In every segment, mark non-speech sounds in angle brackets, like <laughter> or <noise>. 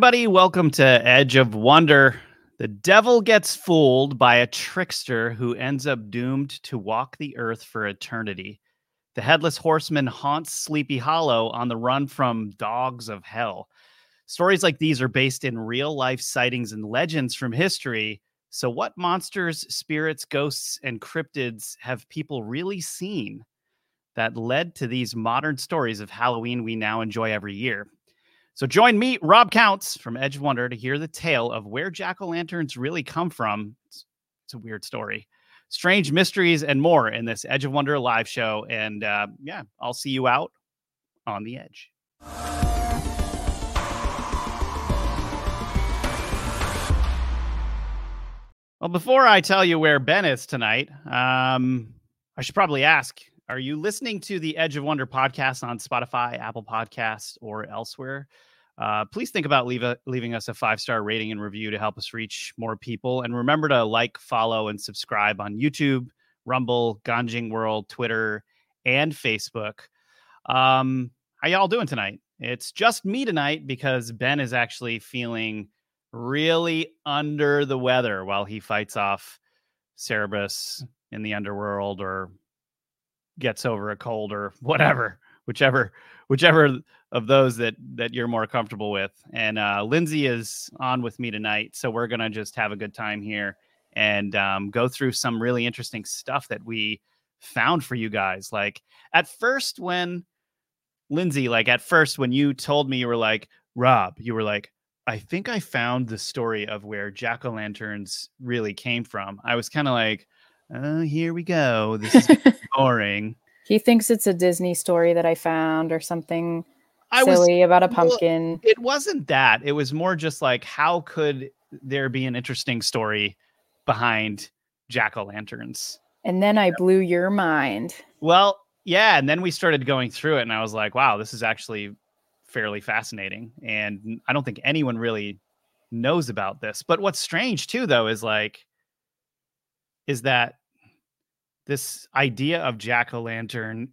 Everybody, welcome to Edge of Wonder. The devil gets fooled by a trickster who ends up doomed to walk the earth for eternity. The headless horseman haunts Sleepy Hollow on the run from dogs of hell. Stories like these are based in real life sightings and legends from history. So, what monsters, spirits, ghosts, and cryptids have people really seen that led to these modern stories of Halloween we now enjoy every year? So, join me, Rob Counts from Edge of Wonder, to hear the tale of where jack o' lanterns really come from. It's, it's, a weird story, strange mysteries, and more in this Edge of Wonder live show. And uh, yeah, I'll see you out on the edge. Well, before I tell you where Ben is tonight, um, I should probably ask Are you listening to the Edge of Wonder podcast on Spotify, Apple Podcasts, or elsewhere? Uh, please think about leave a, leaving us a five star rating and review to help us reach more people. And remember to like, follow, and subscribe on YouTube, Rumble, Ganjing World, Twitter, and Facebook. Um, how y'all doing tonight? It's just me tonight because Ben is actually feeling really under the weather while he fights off Cerberus in the underworld or gets over a cold or whatever, whichever whichever of those that that you're more comfortable with. And uh, Lindsay is on with me tonight, so we're gonna just have a good time here and um, go through some really interesting stuff that we found for you guys. Like at first, when Lindsay, like at first when you told me you were like Rob, you were like, I think I found the story of where jack o' lanterns really came from. I was kind of like, oh, here we go. This is <laughs> boring. he thinks it's a Disney story that I found or something I silly was, about a pumpkin. Well, it wasn't that. It was more just like, how could there be an interesting story behind jack o' lanterns? And then I blew your mind. Well, yeah. And then we started going through it, and I was like, wow, this is actually fairly fascinating. And I don't think anyone really knows about this. But what's strange too, though, is like, is that this idea of jack o' lantern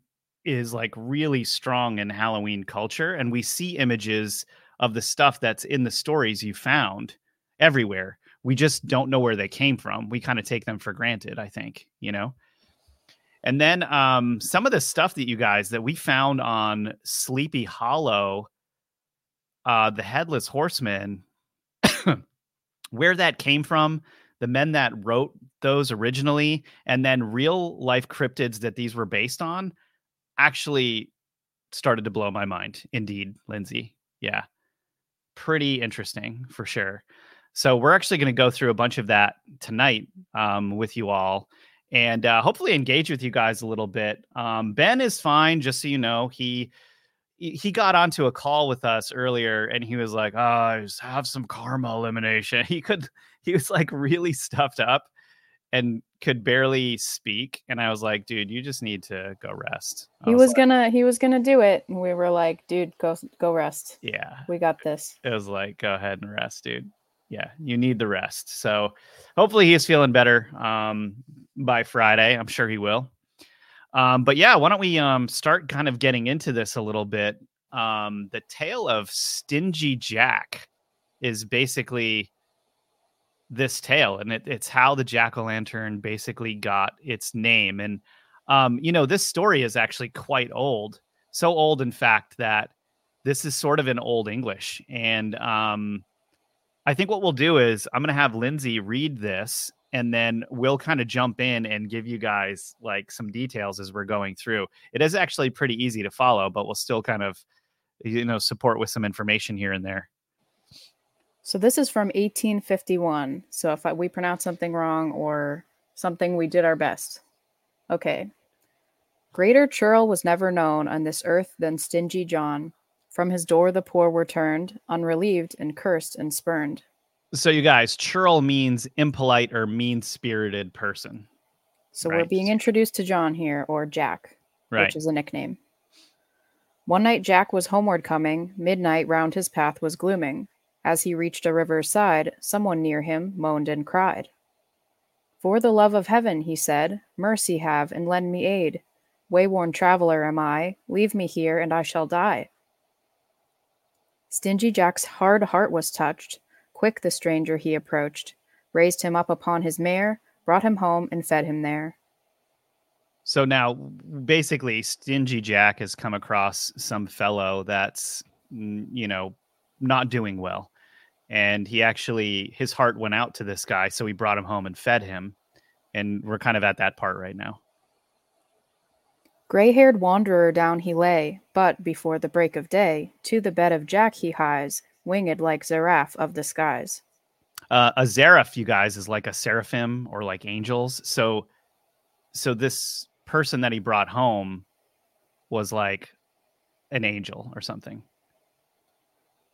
is like really strong in Halloween culture. And we see images of the stuff that's in the stories you found everywhere. We just don't know where they came from. We kind of take them for granted, I think, you know? And then um, some of the stuff that you guys that we found on Sleepy Hollow, uh, the Headless Horseman, <coughs> where that came from, the men that wrote those originally, and then real life cryptids that these were based on, actually started to blow my mind. Indeed, Lindsay. Yeah. Pretty interesting for sure. So we're actually going to go through a bunch of that tonight um, with you all and uh, hopefully engage with you guys a little bit. Um, ben is fine, just so you know. He he got onto a call with us earlier, and he was like, "Oh, I just have some karma elimination." <laughs> He could he was like really stuffed up and could barely speak, and I was like, "Dude, you just need to go rest." I he was, was like, gonna he was gonna do it, and we were like, "Dude, go go rest." Yeah, we got this. It was like, "Go ahead and rest, dude." yeah, you need the rest. So hopefully he's feeling better um, by Friday. I'm sure he will. Um, but yeah, why don't we um, start kind of getting into this a little bit? Um, the tale of Stingy Jack is basically this tale, and it, it's how the jack o' lantern basically got its name. And um, you know, this story is actually quite old, so old, in fact, that this is sort of in Old English, and um, I think what we'll do is I'm going to have Lindsay read this and then we'll kind of jump in and give you guys like some details as we're going through. It is actually pretty easy to follow, but we'll still kind of you know support with some information here and there. So this is from 1851. So if I, we pronounce something wrong or something, we did our best. Okay. Greater churl was never known on this earth than stingy John. From his door the poor were turned, unrelieved and cursed and spurned. So you guys, churl means impolite or mean-spirited person. So right? we're being introduced to John here, or Jack, right. which is a nickname. One night Jack was homeward coming, midnight round his path was glooming. As he reached a river's side, someone near him moaned and cried. For the love of heaven, he said, mercy have and lend me aid. Wayworn traveler am I, leave me here and I shall die. Stingy Jack's hard heart was touched. Quick the stranger he approached, raised him up upon his mare, brought him home, and fed him there. So now, basically, Stingy Jack has come across some fellow that's, you know, not doing well. And he actually, his heart went out to this guy. So he brought him home and fed him. And we're kind of at that part right now. Gray haired wanderer down he lay, but before the break of day, to the bed of Jack he hies, winged like Zaraph of the skies. Uh, a Zaraph, you guys, is like a seraphim or like angels. So, so this person that he brought home was like an angel or something.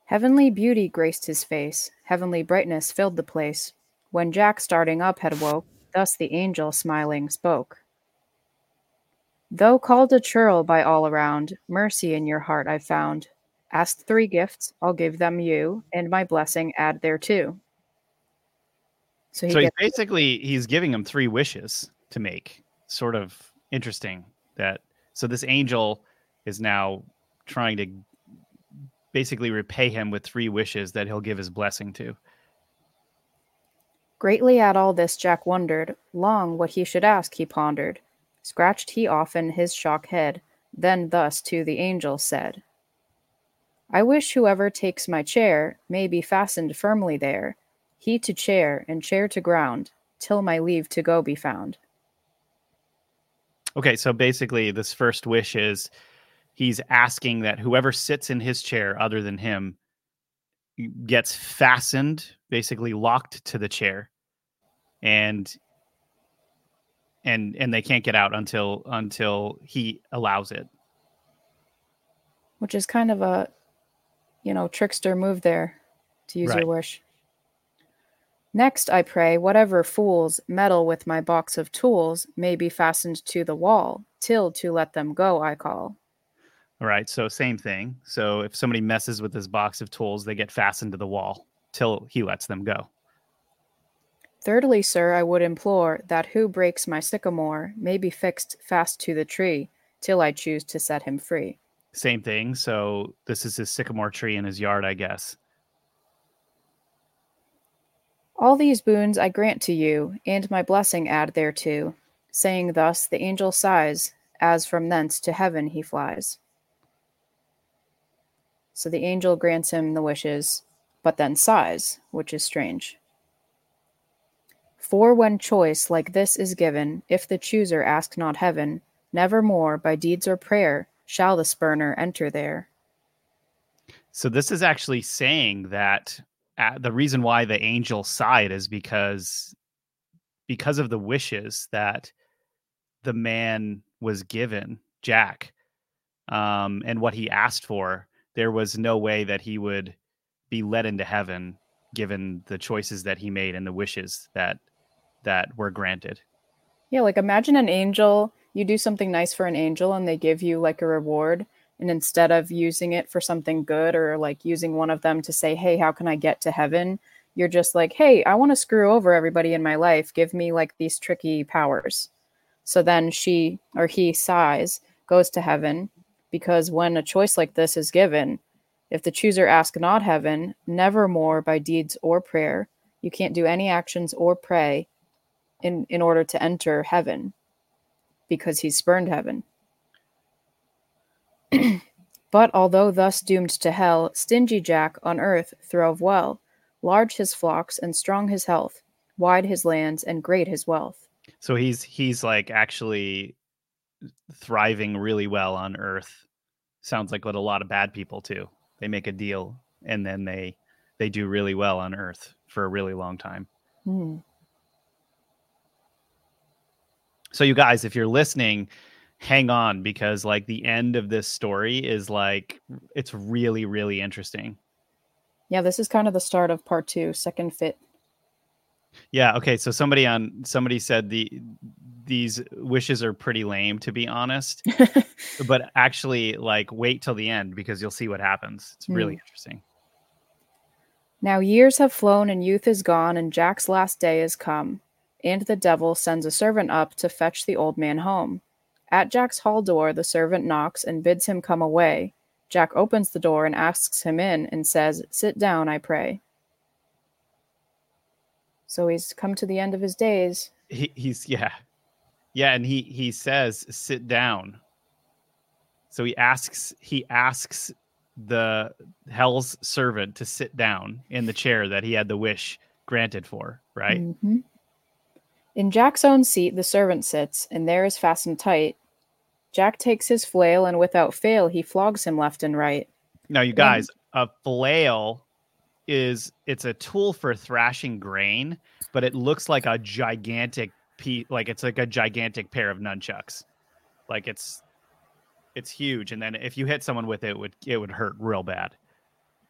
Heavenly beauty graced his face, heavenly brightness filled the place. When Jack, starting up, had woke, thus the angel, smiling, spoke. Though called a churl by all around, mercy in your heart I've found. Ask three gifts, I'll give them you, and my blessing add thereto. So, he so he's basically he's giving him three wishes to make, sort of interesting that so this angel is now trying to basically repay him with three wishes that he'll give his blessing to. Greatly at all this Jack wondered, long what he should ask he pondered. Scratched he often his shock head, then thus to the angel said, I wish whoever takes my chair may be fastened firmly there, he to chair and chair to ground, till my leave to go be found. Okay, so basically, this first wish is he's asking that whoever sits in his chair other than him gets fastened, basically locked to the chair, and and and they can't get out until until he allows it. Which is kind of a, you know, trickster move there, to use right. your wish. Next, I pray, whatever fools meddle with my box of tools may be fastened to the wall, till to let them go I call. All right, so same thing. So if somebody messes with this box of tools, they get fastened to the wall till he lets them go. Thirdly, sir, I would implore that who breaks my sycamore may be fixed fast to the tree till I choose to set him free. Same thing. So this is his sycamore tree in his yard, I guess. All these boons I grant to you, and my blessing add thereto. Saying thus, the angel sighs, as from thence to heaven he flies. So the angel grants him the wishes, but then sighs, which is strange. For when choice like this is given, if the chooser ask not heaven, never more by deeds or prayer shall the spurner enter there. So this is actually saying that the reason why the angel sighed is because because of the wishes that the man was given jack um, and what he asked for there was no way that he would be led into heaven given the choices that he made and the wishes that that were granted. Yeah like imagine an angel you do something nice for an angel and they give you like a reward and instead of using it for something good or like using one of them to say hey how can i get to heaven? you're just like hey i want to screw over everybody in my life. Give me like these tricky powers. So then she or he sighs goes to heaven because when a choice like this is given if the chooser ask not heaven never more by deeds or prayer you can't do any actions or pray in in order to enter heaven because he's spurned heaven <clears throat> but although thus doomed to hell, stingy Jack on earth throve well, large his flocks and strong his health, wide his lands and great his wealth. So he's he's like actually thriving really well on earth. Sounds like what a lot of bad people do. They make a deal and then they they do really well on earth for a really long time. Hmm. So you guys, if you're listening, hang on because like the end of this story is like it's really really interesting yeah this is kind of the start of part two second fit yeah okay so somebody on somebody said the these wishes are pretty lame to be honest <laughs> but actually like wait till the end because you'll see what happens it's really mm. interesting now years have flown and youth is gone and jack's last day is come and the devil sends a servant up to fetch the old man home at Jack's hall door, the servant knocks and bids him come away. Jack opens the door and asks him in and says, Sit down, I pray. So he's come to the end of his days. He, he's, yeah. Yeah. And he, he says, Sit down. So he asks, he asks the hell's servant to sit down in the chair that he had the wish granted for, right? Mm-hmm. In Jack's own seat, the servant sits, and there is fastened tight. Jack takes his flail, and without fail, he flogs him left and right. Now, you guys, a flail is it's a tool for thrashing grain, but it looks like a gigantic piece, like it's like a gigantic pair of nunchucks. Like it's it's huge, and then if you hit someone with it, it would it would hurt real bad.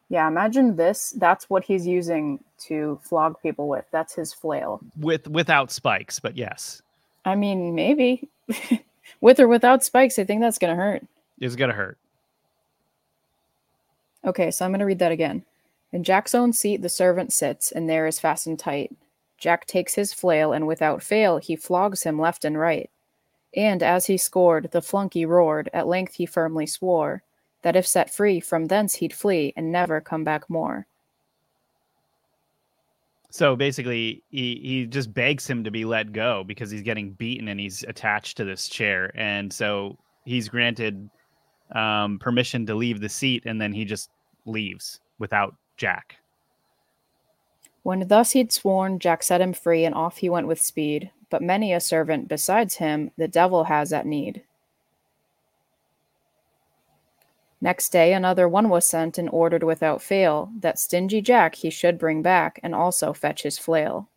Yeah, imagine this. That's what he's using to flog people with. That's his flail. With without spikes, but yes. I mean, maybe <laughs> with or without spikes, I think that's gonna hurt. It's gonna hurt. Okay, so I'm gonna read that again. In Jack's own seat, the servant sits, and there is fastened tight. Jack takes his flail, and without fail, he flogs him left and right. And as he scored, the flunky roared. At length he firmly swore that if set free, from thence he'd flee and never come back more. So basically, he, he just begs him to be let go because he's getting beaten and he's attached to this chair. And so he's granted um, permission to leave the seat and then he just leaves without Jack. When thus he'd sworn, Jack set him free and off he went with speed. But many a servant besides him the devil has at need. Next day another one was sent and ordered without fail that stingy Jack he should bring back and also fetch his flail.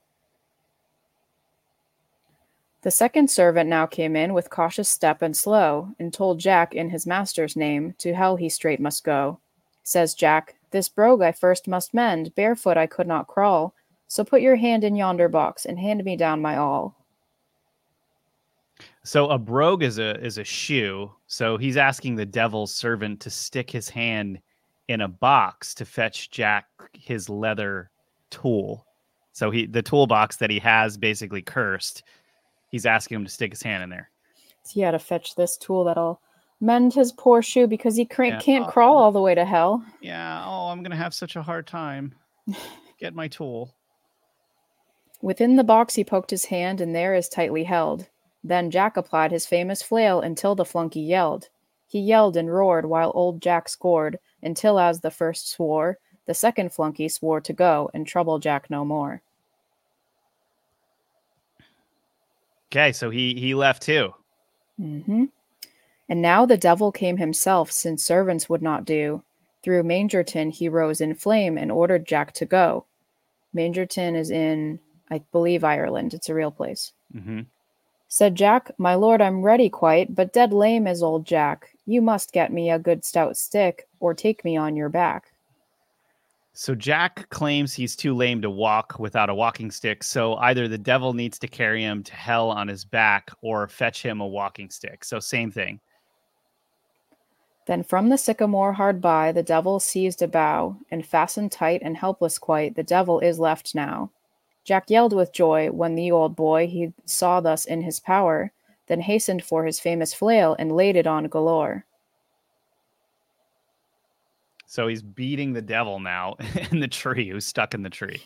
The second servant now came in with cautious step and slow, and told Jack in his master's name to hell he straight must go. Says Jack, This brogue I first must mend, barefoot I could not crawl, so put your hand in yonder box and hand me down my all. So a brogue is a is a shoe. So he's asking the devil's servant to stick his hand in a box to fetch Jack his leather tool. So he the toolbox that he has basically cursed. He's asking him to stick his hand in there. So he had to fetch this tool that'll mend his poor shoe because he can't, yeah. can't oh, crawl all the way to hell. Yeah. Oh, I'm gonna have such a hard time. <laughs> Get my tool. Within the box, he poked his hand, and there is tightly held then Jack applied his famous flail until the flunky yelled. He yelled and roared while old Jack scored, until as the first swore, the second flunky swore to go and trouble Jack no more. Okay, so he he left too. Mm-hmm. And now the devil came himself, since servants would not do. Through Mangerton he rose in flame and ordered Jack to go. Mangerton is in, I believe, Ireland. It's a real place. Mm-hmm. Said Jack, My lord, I'm ready quite, but dead lame is old Jack. You must get me a good stout stick, or take me on your back. So Jack claims he's too lame to walk without a walking stick, so either the devil needs to carry him to hell on his back or fetch him a walking stick. So same thing. Then from the sycamore hard by the devil seized a bough, and fastened tight and helpless quite, the devil is left now. Jack yelled with joy when the old boy he saw thus in his power, then hastened for his famous flail and laid it on galore. So he's beating the devil now <laughs> in the tree, who's stuck in the tree.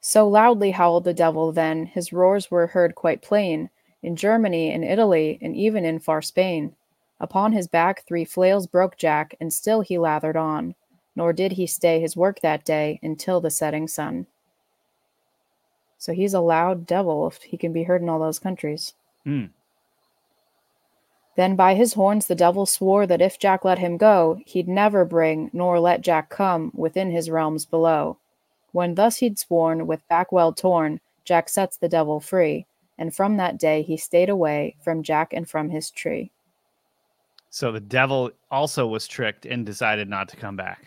So loudly howled the devil then, his roars were heard quite plain, in Germany, in Italy, and even in far Spain. Upon his back three flails broke Jack, and still he lathered on, nor did he stay his work that day until the setting sun. So he's a loud devil if he can be heard in all those countries. Mm. Then by his horns the devil swore that if Jack let him go, he'd never bring nor let Jack come within his realms below. When thus he'd sworn, with back well torn, Jack sets the devil free, and from that day he stayed away from Jack and from his tree. So the devil also was tricked and decided not to come back.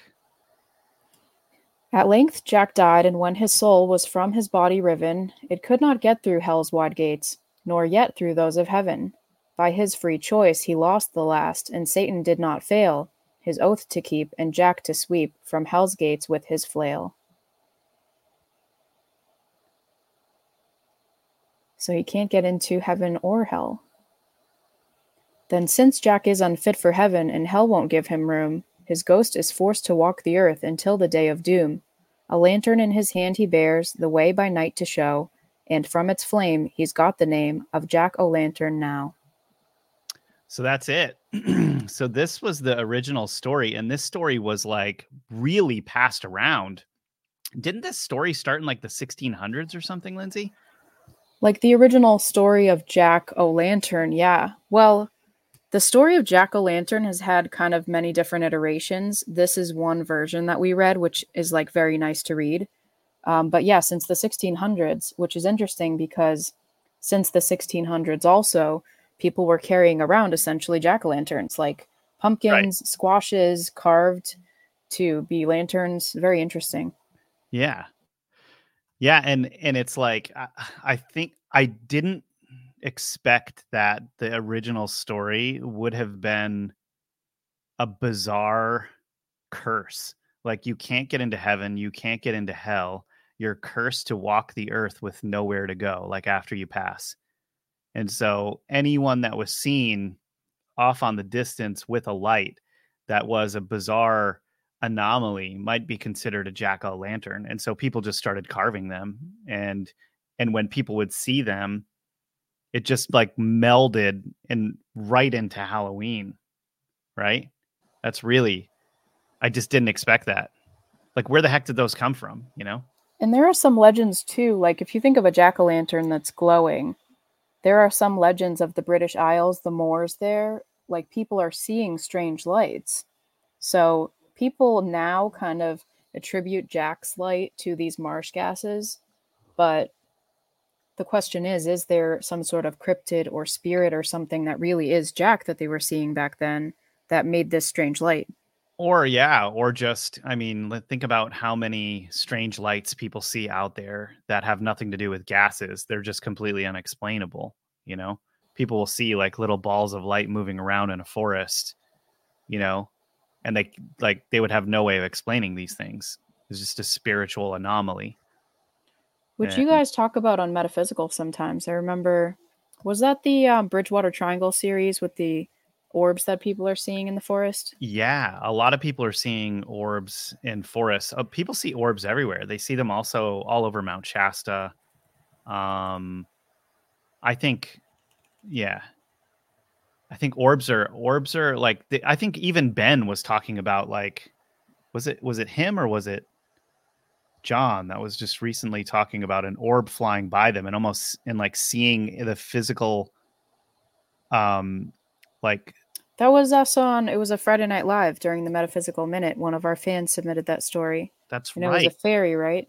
At length Jack died, and when his soul was from his body riven, it could not get through hell's wide gates, nor yet through those of heaven. By his free choice he lost the last, and Satan did not fail, his oath to keep, and Jack to sweep from hell's gates with his flail. So he can't get into heaven or hell. Then, since Jack is unfit for heaven and hell won't give him room, his ghost is forced to walk the earth until the day of doom. A lantern in his hand he bears, the way by night to show, and from its flame he's got the name of Jack o' Lantern now. So that's it. <clears throat> so this was the original story, and this story was like really passed around. Didn't this story start in like the 1600s or something, Lindsay? Like the original story of Jack o' Lantern, yeah. Well, the story of Jack o' Lantern has had kind of many different iterations. This is one version that we read, which is like very nice to read. Um, but yeah, since the 1600s, which is interesting because since the 1600s, also, people were carrying around essentially jack o' lanterns, like pumpkins, right. squashes carved to be lanterns. Very interesting. Yeah. Yeah. And, and it's like, I, I think I didn't expect that the original story would have been a bizarre curse. Like you can't get into heaven, you can't get into hell. You're cursed to walk the earth with nowhere to go, like after you pass. And so anyone that was seen off on the distance with a light that was a bizarre anomaly might be considered a jack o' lantern. And so people just started carving them. And and when people would see them, it just like melded and right into Halloween, right? That's really, I just didn't expect that. Like, where the heck did those come from? You know? And there are some legends too. Like, if you think of a jack o' lantern that's glowing, there are some legends of the British Isles, the moors there. Like, people are seeing strange lights. So, people now kind of attribute Jack's light to these marsh gases, but the question is is there some sort of cryptid or spirit or something that really is Jack that they were seeing back then that made this strange light? Or, yeah, or just, I mean, think about how many strange lights people see out there that have nothing to do with gases. They're just completely unexplainable. You know, people will see like little balls of light moving around in a forest, you know, and they like they would have no way of explaining these things. It's just a spiritual anomaly which you guys talk about on metaphysical sometimes. I remember, was that the um, Bridgewater Triangle series with the orbs that people are seeing in the forest? Yeah, a lot of people are seeing orbs in forests. Uh, people see orbs everywhere. They see them also all over Mount Shasta. Um, I think, yeah, I think orbs are orbs are like. I think even Ben was talking about like, was it was it him or was it John that was just recently talking about an orb flying by them and almost and like seeing the physical um like that was us on it was a Friday night live during the metaphysical minute. One of our fans submitted that story. That's and right it was a fairy right?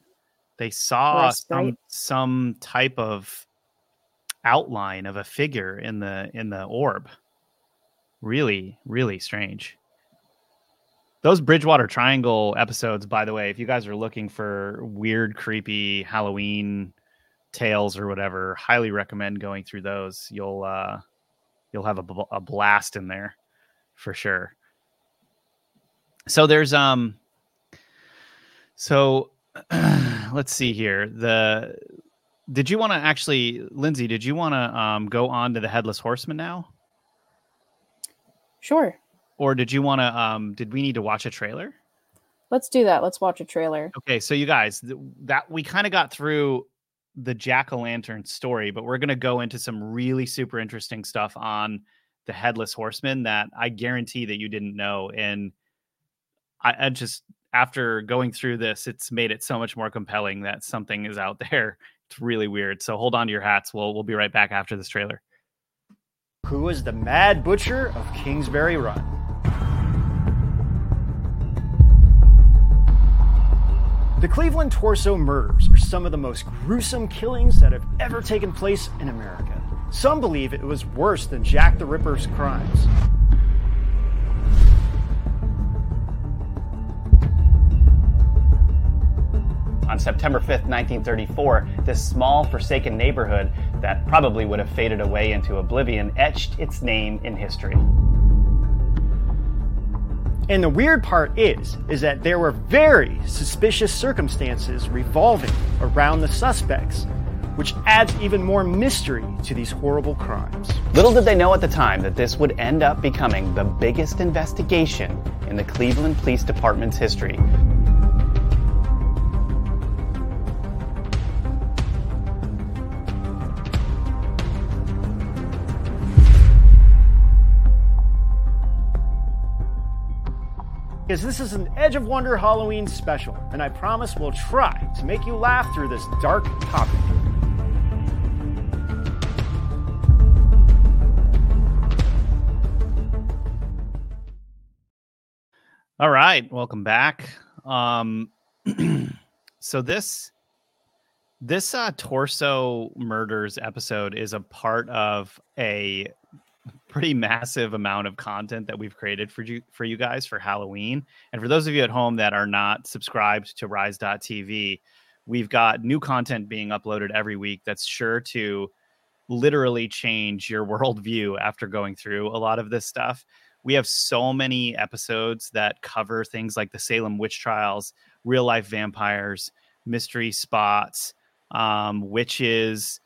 They saw some, some type of outline of a figure in the in the orb. Really really strange those Bridgewater Triangle episodes, by the way, if you guys are looking for weird, creepy Halloween tales or whatever, highly recommend going through those. You'll uh, you'll have a, a blast in there for sure. So there's um, so <clears throat> let's see here. The did you want to actually, Lindsay? Did you want to um, go on to the headless horseman now? Sure or did you want to um did we need to watch a trailer? Let's do that. Let's watch a trailer. Okay so you guys th- that we kind of got through the jack-o'-lantern story but we're going to go into some really super interesting stuff on the headless horseman that i guarantee that you didn't know and I, I just after going through this it's made it so much more compelling that something is out <laughs> there. It's really weird. So hold on to your hats. We'll we'll be right back after this trailer. Who is the mad butcher of kingsbury run The Cleveland Torso murders are some of the most gruesome killings that have ever taken place in America. Some believe it was worse than Jack the Ripper's crimes. On September 5th, 1934, this small, forsaken neighborhood that probably would have faded away into oblivion etched its name in history. And the weird part is, is that there were very suspicious circumstances revolving around the suspects. which adds even more mystery to these horrible crimes. Little did they know at the time that this would end up becoming the biggest investigation in the Cleveland Police Department's history. Because this is an Edge of Wonder Halloween special, and I promise we'll try to make you laugh through this dark topic. All right, welcome back. Um, <clears throat> so this this uh, torso murders episode is a part of a pretty massive amount of content that we've created for you for you guys for Halloween. And for those of you at home that are not subscribed to rise.tv, we've got new content being uploaded every week that's sure to literally change your <laughs> worldview after going through a lot of this stuff. We have so many episodes that cover things like the Salem witch trials, real life vampires, mystery spots, um, witches,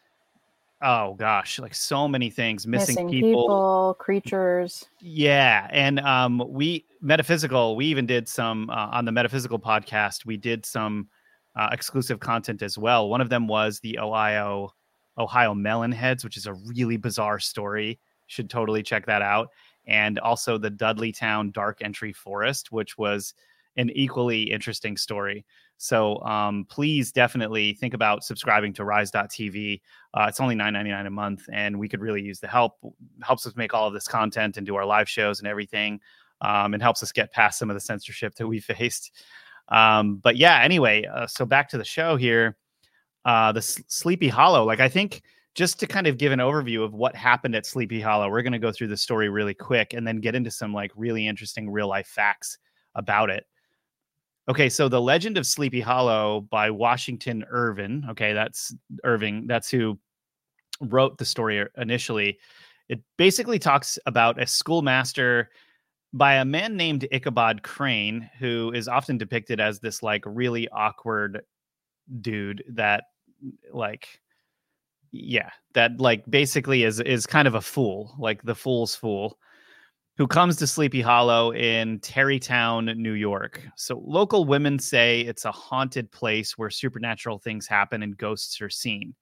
oh gosh like so many things missing, missing people. people. creatures yeah and um we metaphysical we even did some uh, on the metaphysical podcast we did some uh, exclusive content as well one of them was the ohio ohio melon heads which is a really bizarre story should totally check that out and also the dudleytown dark entry forest which was an equally interesting story so um, please definitely think about subscribing to rise.tv. Uh, it's only $9.99 a month, and we could really use the help. Helps us make all of this content and do our live shows and everything. Um, and helps us get past some of the censorship that we <laughs> faced. Um, but yeah, anyway, uh, so back to the show here. Uh, the S- Sleepy Hollow, like I think just to kind of give an overview of what happened at Sleepy Hollow, we're going to go through the story really quick and then get into some like really interesting real life facts about it. Okay, so The Legend of Sleepy Hollow by Washington Irving. Okay, that's Irving. That's who wrote the story initially. It basically talks about a schoolmaster by a man named Ichabod Crane, who is often depicted as this like really awkward dude that like yeah, that like basically is is kind of a fool, like the fool's fool who comes to Sleepy Hollow in Tarrytown, New York. So local women say it's a haunted place where supernatural things happen and ghosts are seen.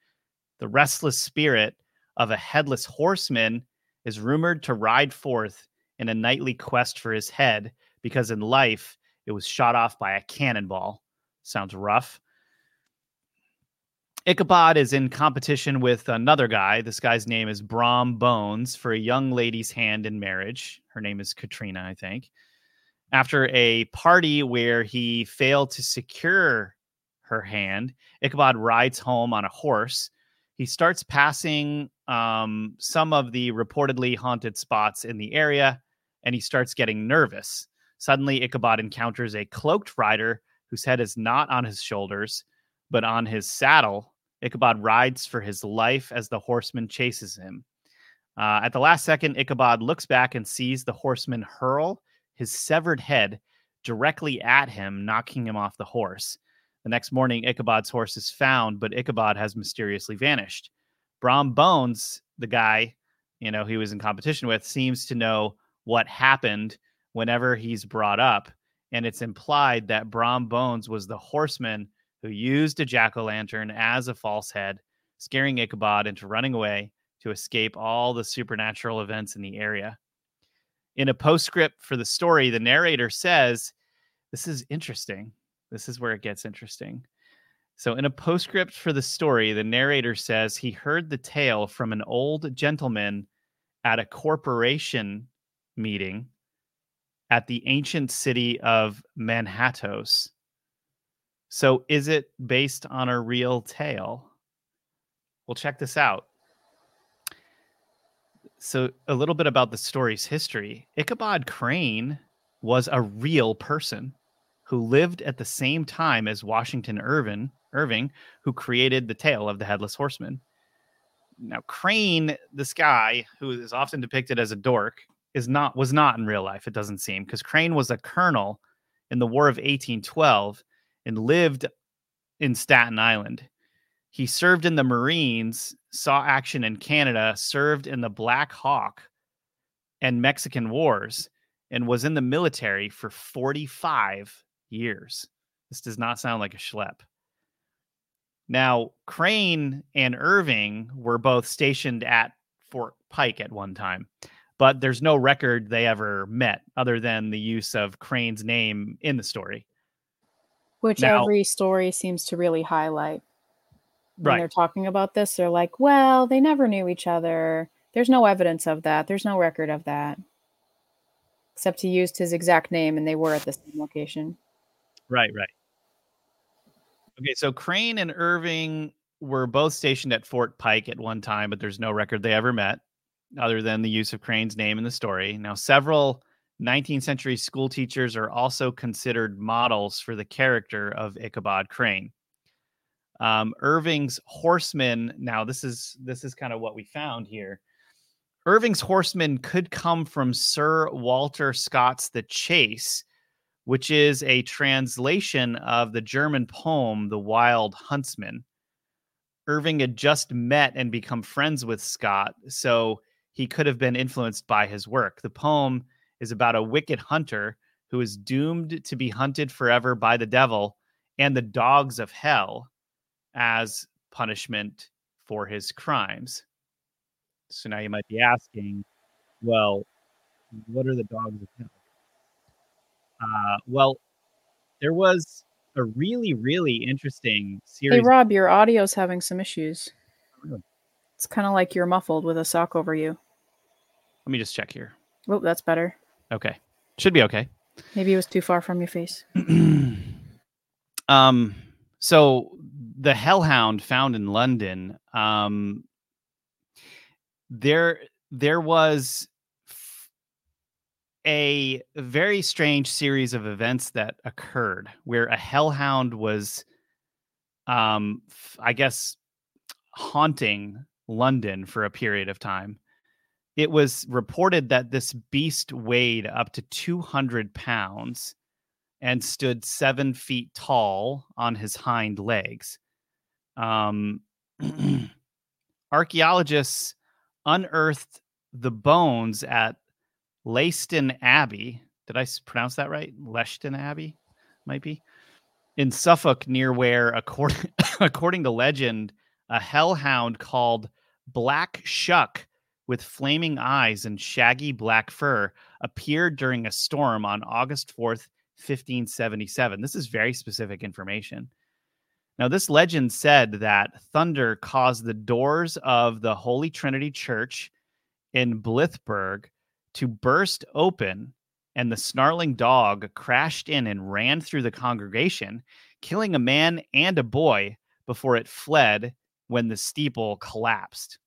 The restless spirit of a headless horseman is rumored to ride forth in a nightly quest for his head because in life it was shot off by a cannonball. Sounds rough. Ichabod is in competition with another guy. This guy's name is Brom Bones for a young lady's hand in marriage. Her name is Katrina, I think. After a party where he failed to secure her hand, Ichabod rides home on a horse. He starts passing um, some of the reportedly haunted spots in the area and he starts getting nervous. Suddenly, Ichabod encounters a cloaked rider whose head is not on his shoulders, but on his saddle Ichabod rides for his life as the horseman chases him. Uh, at the last second, Ichabod looks back and sees the horseman hurl his severed head directly at him, knocking him off the horse. The next morning, Ichabod's horse is found, but Ichabod has mysteriously vanished. Brom Bones, the guy you know he was in competition with, seems to know what happened whenever he's brought up, and it's implied that Brom Bones was the horseman who used a jack o' lantern as a false head, scaring Ichabod into running away to escape all the supernatural events in the area. In a postscript for the story, the narrator says, This is interesting. This is where it gets interesting. So, in a postscript for the story, the narrator says he heard the tale from an old gentleman at a corporation meeting at the ancient city of Manhattoes so is it based on a real tale? Well, check this out. So, a little bit about the story's history. Ichabod Crane was a real person who lived at the same time as Washington Irving, Irving, who created the tale of the headless horseman. Now, Crane, this guy who is often depicted as a dork, is not was not in real life. It doesn't seem because Crane was a colonel in the War of 1812 and lived in Staten Island. He served in the Marines, saw action in Canada, served in the Black Hawk and Mexican Wars, and was in the military for 45 years. This does not sound like a schlep. Now, Crane and Irving were both stationed at Fort Pike at one time, but there's no record they ever met other than the use of Crane's name in the story. Which now, every story seems to really highlight. When right. they're talking about this, they're like, well, they never knew each other. There's no evidence of that. There's no record of that. Except he used his exact name and they were at the same location. Right, right. Okay, so Crane and Irving were both stationed at Fort Pike at one time, but there's no record they ever met other than the use of Crane's name in the story. Now, several 19th century school teachers are also considered models for the character of Ichabod Crane. Um, Irving's horsemen. Now, this is this is kind of what we found here. Irving's horsemen could come from Sir Walter Scott's The Chase, which is a translation of the German poem The Wild Huntsman. Irving had just met and become friends with Scott, so he could have been influenced by his work. The poem is about a wicked hunter who is doomed to be hunted forever by the devil and the dogs of hell as punishment for his crimes. So now you might be asking, well, what are the dogs of hell? Uh, well, there was a really, really interesting series. Hey, Rob, your audio's having some issues. Oh, it's kind of like you're muffled with a sock over you. Let me just check here. Oh, that's better. Okay. Should be okay. Maybe it was too far from your face. <clears throat> um so the hellhound found in London um there there was a very strange series of events that occurred where a hellhound was um i guess haunting london for a period of time it was reported that this beast weighed up to 200 pounds and stood seven feet tall on his hind legs. Um, <clears throat> archaeologists unearthed the bones at Leiston Abbey. Did I pronounce that right? Leiston Abbey, might be in Suffolk, near where, according <coughs> according to legend, a hellhound called Black Shuck with flaming eyes and shaggy black fur appeared during a storm on August 4th, 1577. This is very specific information. Now, this legend said that thunder caused the doors of the Holy Trinity Church in Blythburgh to burst open, and the snarling dog crashed in and ran through the congregation, killing a man and a boy before it fled when the steeple collapsed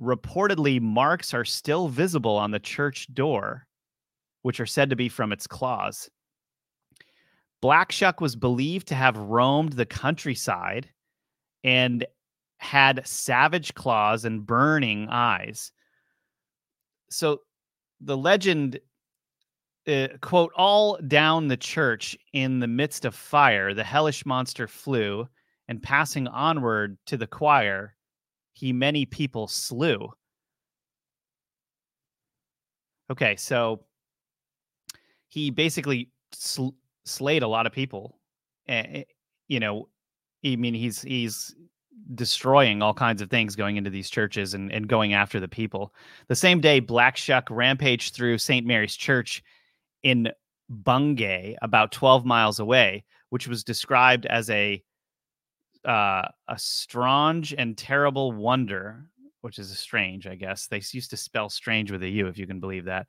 reportedly marks are still visible on the church door, which are said to be from its claws. Black Shuck was believed to have roamed the countryside and had savage claws and burning eyes. So the legend uh, quote all down the church in the midst of fire the hellish monster flew and passing onward to the choir he many people slew. Okay, so he basically sl- slayed a lot of people. Uh, you know, I mean, he's he's destroying all kinds of things going into these churches and, and going after the people. The same day, Black Shuck rampaged through St. Mary's Church in Bungay, about 12 miles away, which was described as a uh, a strange and terrible wonder, which is a strange, I guess. They used to spell strange with a U, if you can believe that.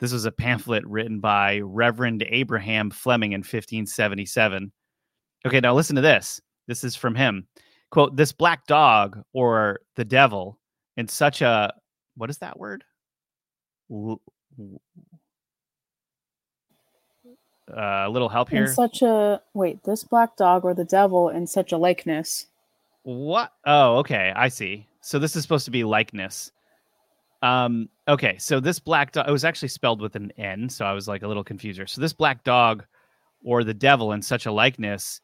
This was a pamphlet written by Reverend Abraham Fleming in 1577. Okay, now listen to this. This is from him. Quote, this black dog or the devil in such a, what is that word? Uh, a little help here. In such a wait, this black dog or the devil in such a likeness. What? Oh, okay, I see. So this is supposed to be likeness. Um, okay, so this black dog it was actually spelled with an N, so I was like a little confused here. So this black dog or the devil in such a likeness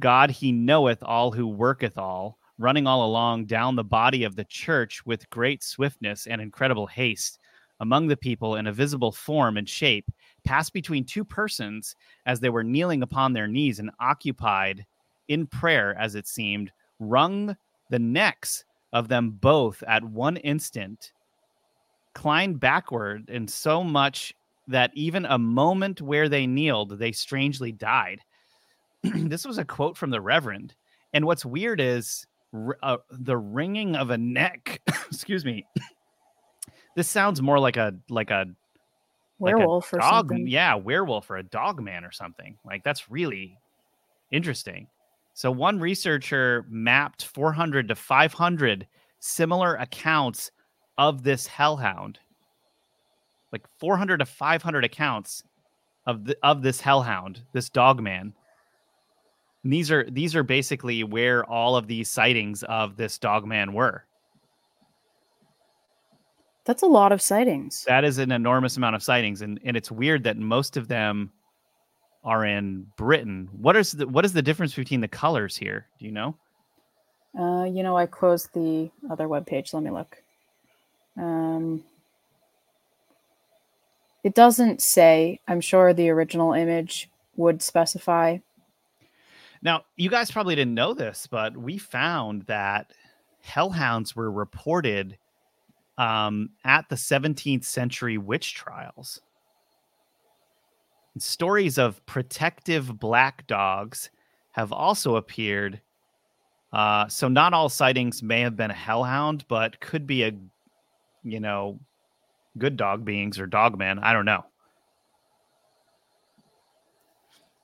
God, he knoweth all who worketh all, running all along down the body of the church with great swiftness and incredible haste among the people in a visible form and shape, passed between two persons as they were kneeling upon their knees and occupied in prayer, as it seemed, wrung the necks of them both at one instant, climbed backward in so much that even a moment where they kneeled, they strangely died. <clears throat> this was a quote from the Reverend. And what's weird is uh, the wringing of a neck. <coughs> excuse me. this sounds more like a like a werewolf like a dog, something. Yeah, werewolf or a dog man or something. Like that's really interesting. So one researcher mapped 400 to 500 similar accounts of this hellhound. Like 400 to 500 accounts of the of this hellhound, this dog man. And these are these are basically where all of these sightings of this dog man were. That's a lot of sightings. That is an enormous amount of sightings, and and it's weird that most of them are in Britain. What is the what is the difference between the colors here? Do you know? Uh, you know, I closed the other web page. Let me look. Um, it doesn't say. I'm sure the original image would specify. Now, you guys probably didn't know this, but we found that hellhounds were reported um, at the 17th century witch trials. Stories of protective black dogs have also appeared. Uh, so not all sightings may have been a hellhound, but could be a, you know, good dog beings or dogman. I don't know.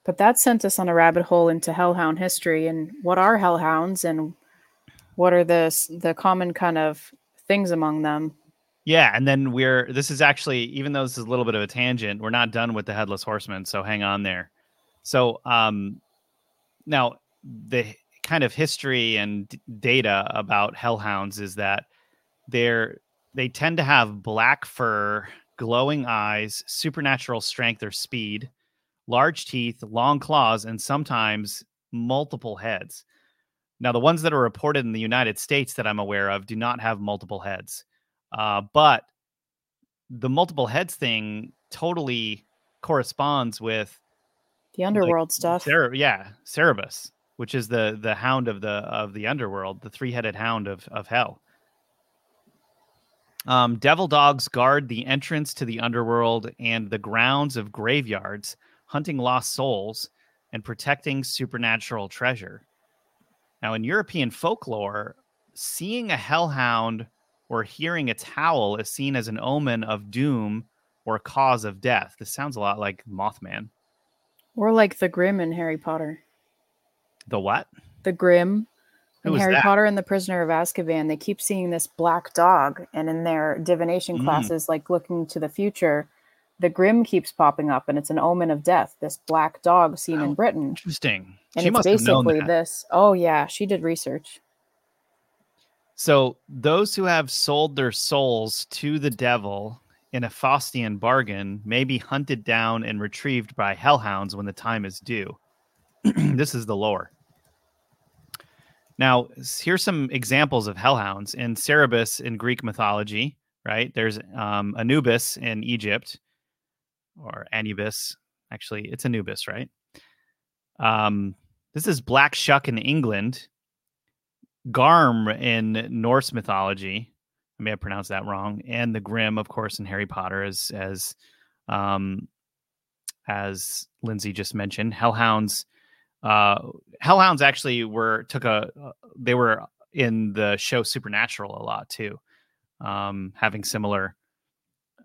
But that sent us on a rabbit hole into hellhound history and what are hellhounds and what are the the common kind of things among them. Yeah, and then we're this is actually even though this is a little bit of a tangent, we're not done with the headless horseman, so hang on there. So um now the kind of history and d- data about hellhounds is that they're they tend to have black fur, glowing eyes, supernatural strength or speed, large teeth, long claws, and sometimes multiple heads. Now, the ones that are reported in the United States that I'm aware of do not have multiple heads. Uh, but the multiple heads thing totally corresponds with the underworld like, stuff. Cer- yeah, Cerberus, which is the the hound of the of the underworld, the three headed hound of of hell. Um, devil dogs guard the entrance to the underworld and the grounds of graveyards, hunting lost souls and protecting supernatural treasure. Now, in European folklore, seeing a hellhound or hearing its howl is seen as an omen of doom or cause of death. This sounds a lot like Mothman. Or like the Grim in Harry Potter. The what? The Grim in Harry that? Potter and the Prisoner of Azkaban. They keep seeing this black dog, and in their divination mm. classes, like looking to the future, the Grim keeps popping up, and it's an omen of death. This black dog seen oh, in Britain. Interesting. And she it's basically this. Oh yeah, she did research. So those who have sold their souls to the devil in a Faustian bargain may be hunted down and retrieved by hellhounds when the time is due. <clears throat> this is the lore. Now, here's some examples of hellhounds in Cerberus in Greek mythology, right? There's um, Anubis in Egypt, or Anubis. Actually, it's Anubis, right? Um, this is Black Shuck in England. Garm in Norse mythology. I may have pronounced that wrong. And the Grim, of course, in Harry Potter, as as um, as Lindsay just mentioned. Hellhounds. Uh, Hellhounds actually were took a uh, they were in the show Supernatural a lot too, um, having similar,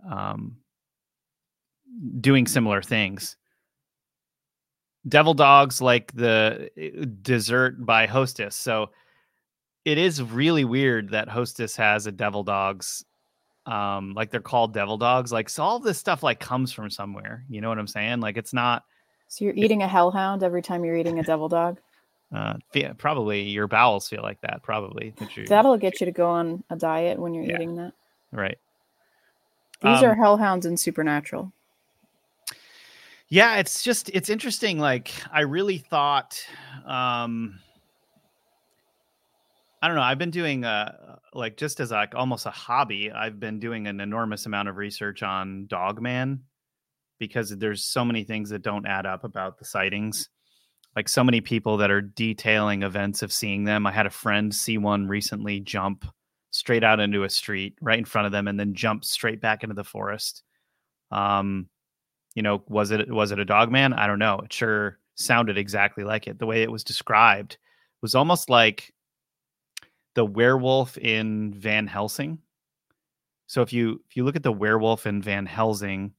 um, doing similar things. Devil dogs like the uh, dessert by Hostess. So it is really weird that Hostess has a devil dogs um like they're called devil dogs. Like so all this stuff like comes from somewhere. You know what i'm saying? Like it's not so you're eating a hellhound every time you're eating a <laughs> devil dog? Uh yeah, probably your bowels feel like that probably that that'll get you to go on a diet when you're yeah. eating that. Right. These um, are hellhounds and supernatural Yeah, it's just it's interesting. Like I really thought, um, I don't know. I've been doing uh like just as like almost a hobby. I've been doing an enormous amount of research on Dogman because there's so many things that don't add up about the sightings. Like so many people that are detailing events of seeing them. I had a friend see one recently jump straight out into a street right in front of them and then jump straight back into the forest. Um, you know, was it was it a dog man? I don't know. It sure sounded exactly like it. The way it was described was almost like the werewolf in Van Helsing. So if you if you look at the werewolf in Van Helsing,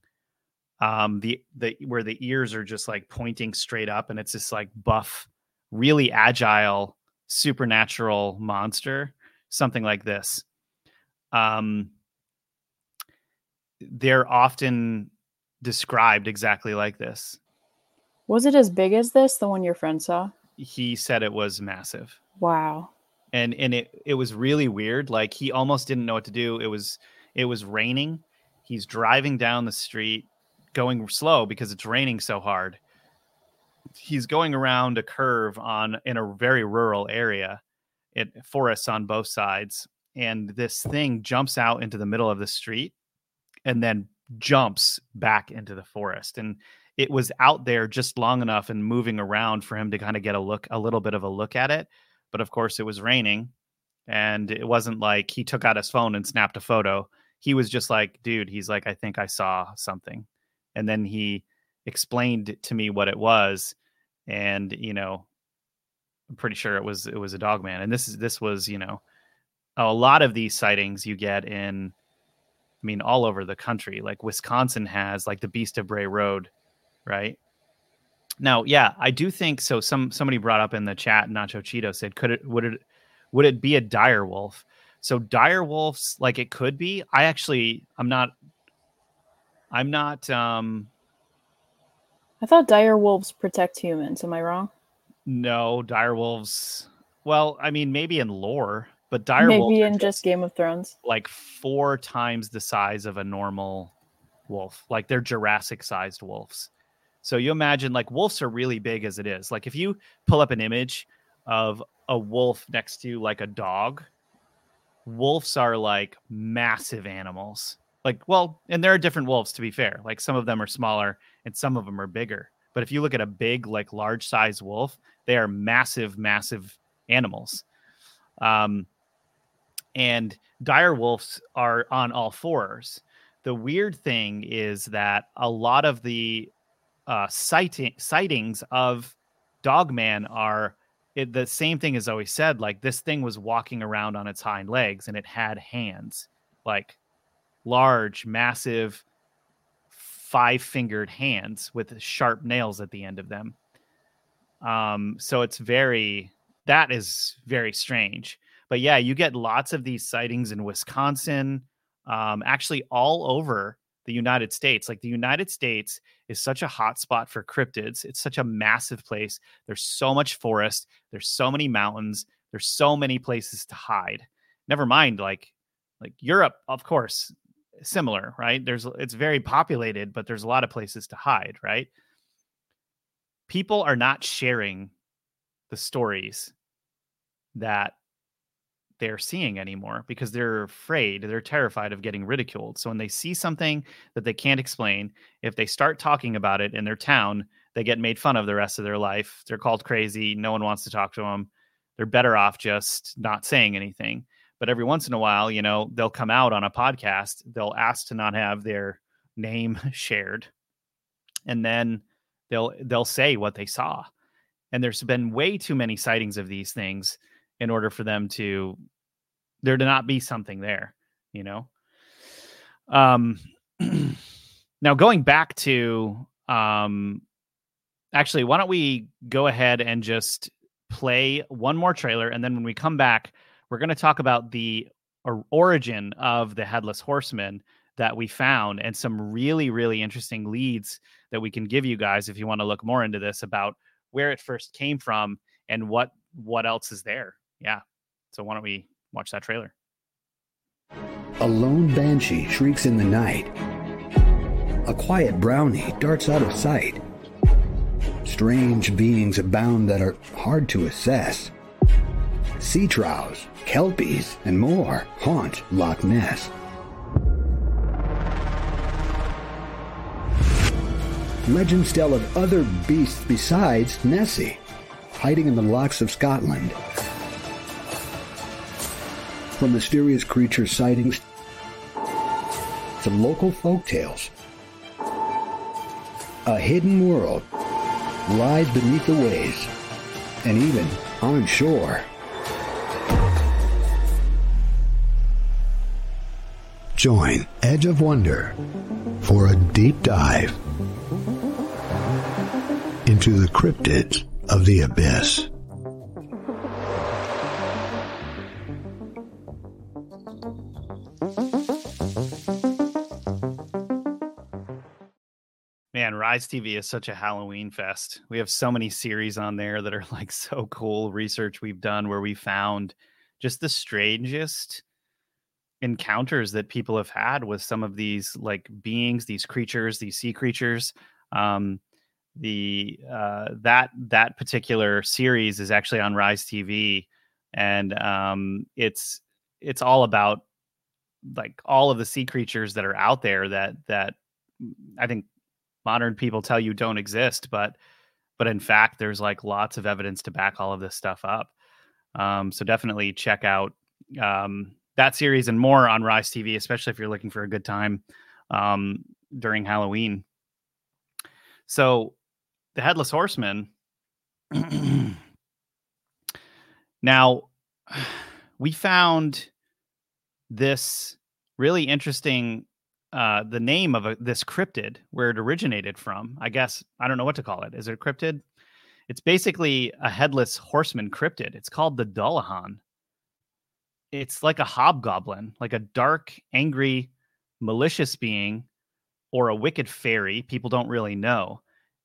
um, the the where the ears are just like pointing straight up, and it's this like buff, really agile, supernatural monster, something like this. Um, they're often described exactly like this. Was it as big as this, the one your friend saw? He said it was massive. Wow. And and it it was really weird. Like he almost didn't know what to do. It was it was raining. He's driving down the street, going slow because it's raining so hard. He's going around a curve on in a very rural area, it forests on both sides, and this thing jumps out into the middle of the street and then jumps back into the forest and it was out there just long enough and moving around for him to kind of get a look a little bit of a look at it but of course it was raining and it wasn't like he took out his phone and snapped a photo. He was just like dude he's like i think i saw something and then he explained to me what it was and you know i'm pretty sure it was it was a dog man and this is this was you know a lot of these sightings you get in I mean, all over the country. Like Wisconsin has like the Beast of Bray Road, right? Now, yeah, I do think so. Some somebody brought up in the chat, Nacho Cheeto said, could it would it would it be a dire wolf? So dire wolves, like it could be. I actually I'm not I'm not um I thought dire wolves protect humans. Am I wrong? No, dire wolves. Well, I mean, maybe in lore, but dire maybe wolves in just Game of Thrones, like four times the size of a normal wolf. Like they're Jurassic-sized wolves. So you imagine like wolves are really big as it is. Like if you pull up an image of a wolf next to like a dog, wolves are like massive animals. Like, well, and there are different wolves to be fair. Like some of them are smaller and some of them are bigger. But if you look at a big, like large size wolf, they are massive, massive animals. Um, and dire wolves are on all fours. The weird thing is that a lot of the uh, sighting, sightings of Dogman are it, the same thing as always said. Like this thing was walking around on its hind legs and it had hands, like large, massive, five fingered hands with sharp nails at the end of them. Um, so it's very that is very strange. But yeah, you get lots of these sightings in Wisconsin, um, actually all over the United States. Like the United States is such a hot spot for cryptids. It's such a massive place. There's so much forest. There's so many mountains. There's so many places to hide. Never mind, like like Europe, of course, similar, right? There's it's very populated, but there's a lot of places to hide, right? People are not sharing the stories that they're seeing anymore because they're afraid, they're terrified of getting ridiculed. So when they see something that they can't explain, if they start talking about it in their town, they get made fun of the rest of their life. They're called crazy. No one wants to talk to them. They're better off just not saying anything. But every once in a while, you know, they'll come out on a podcast, they'll ask to not have their name <laughs> shared. And then they'll they'll say what they saw. And there's been way too many sightings of these things in order for them to there to not be something there, you know. Um <clears throat> now going back to um actually why don't we go ahead and just play one more trailer and then when we come back we're going to talk about the origin of the headless horseman that we found and some really really interesting leads that we can give you guys if you want to look more into this about where it first came from and what what else is there yeah. So why don't we watch that trailer? A lone banshee shrieks in the night. A quiet brownie darts out of sight. Strange beings abound that are hard to assess. Sea trows, kelpies, and more haunt Loch Ness. Legends tell of other beasts besides Nessie, hiding in the lochs of Scotland. From mysterious creature sightings to local folk tales, a hidden world lies beneath the waves and even on shore. Join Edge of Wonder for a deep dive into the cryptids of the abyss. Rise TV is such a Halloween fest. We have so many series on there that are <laughs> like so cool. Research we've done where we found just the strangest encounters that people have had with some of these like beings, these creatures, these sea creatures. Um, the uh, that that particular series is actually on Rise TV, and um, it's it's all about like all of the sea creatures that are out there that that mm, I think modern people tell you don't exist, but but in fact, there's like lots of evidence to back all of this stuff up. Um, so definitely check out um, that series and more on Rise TV, especially if you're looking for a good time um, during Halloween. So the Headless Horseman. <clears throat> now, <sighs> we found this really interesting uh, the name of a, this cryptid, where it originated from. I guess I don't know what to call it. Is it a cryptid? It's basically a headless horseman cryptid. It's called the Dullahan. It's like a hobgoblin, like a dark, angry, malicious being, or a wicked fairy. People don't really know.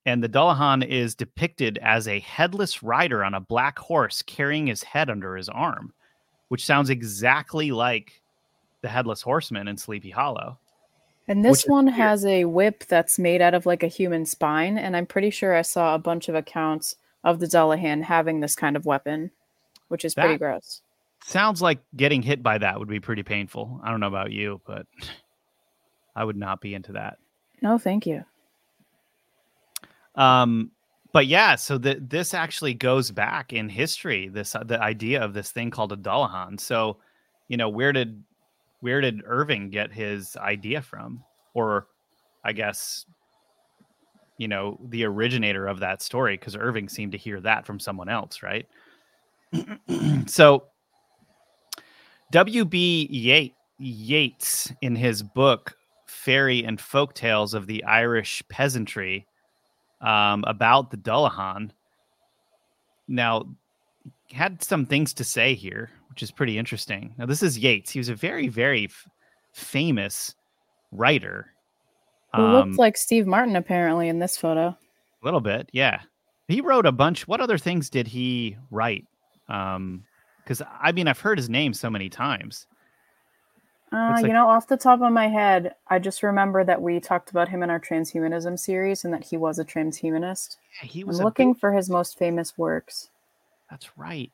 And the Dullahan is depicted as a headless rider on a black horse carrying his head under his arm, which sounds exactly like the headless horseman in Sleepy Hollow. And this one weird. has a whip that's made out of like a human spine. And I'm pretty sure I saw a bunch of accounts of the Dullahan having this kind of weapon, which is that pretty gross. Sounds like getting hit by that would be pretty painful. I don't know about you, but <laughs> I would not be into that. No, thank you. Um, but yeah, so the, this actually goes back in history. This uh, the idea of this thing called a Dullahan. So, you know, where did where did Irving get his idea from? Or I guess you know, the originator of that story because Irving seemed to hear that from someone else, right? <clears throat> so W.B. Yeats, in his book Fairy and Folk Tales of the Irish Peasantry, um, about the Dullahan, now had some things to say here which is pretty interesting. Now, this is Yeats. He was a very, very f- famous writer. Who um, looks like Steve Martin apparently in this photo. A little bit, yeah. He wrote a bunch. What other things did he write? Um, because I mean, I've heard his name so many times. Uh, like... you know, off the top of my head, I just remember that we talked about him in our transhumanism series, and that he was a transhumanist. Yeah, he was looking big... for his most famous works. That's right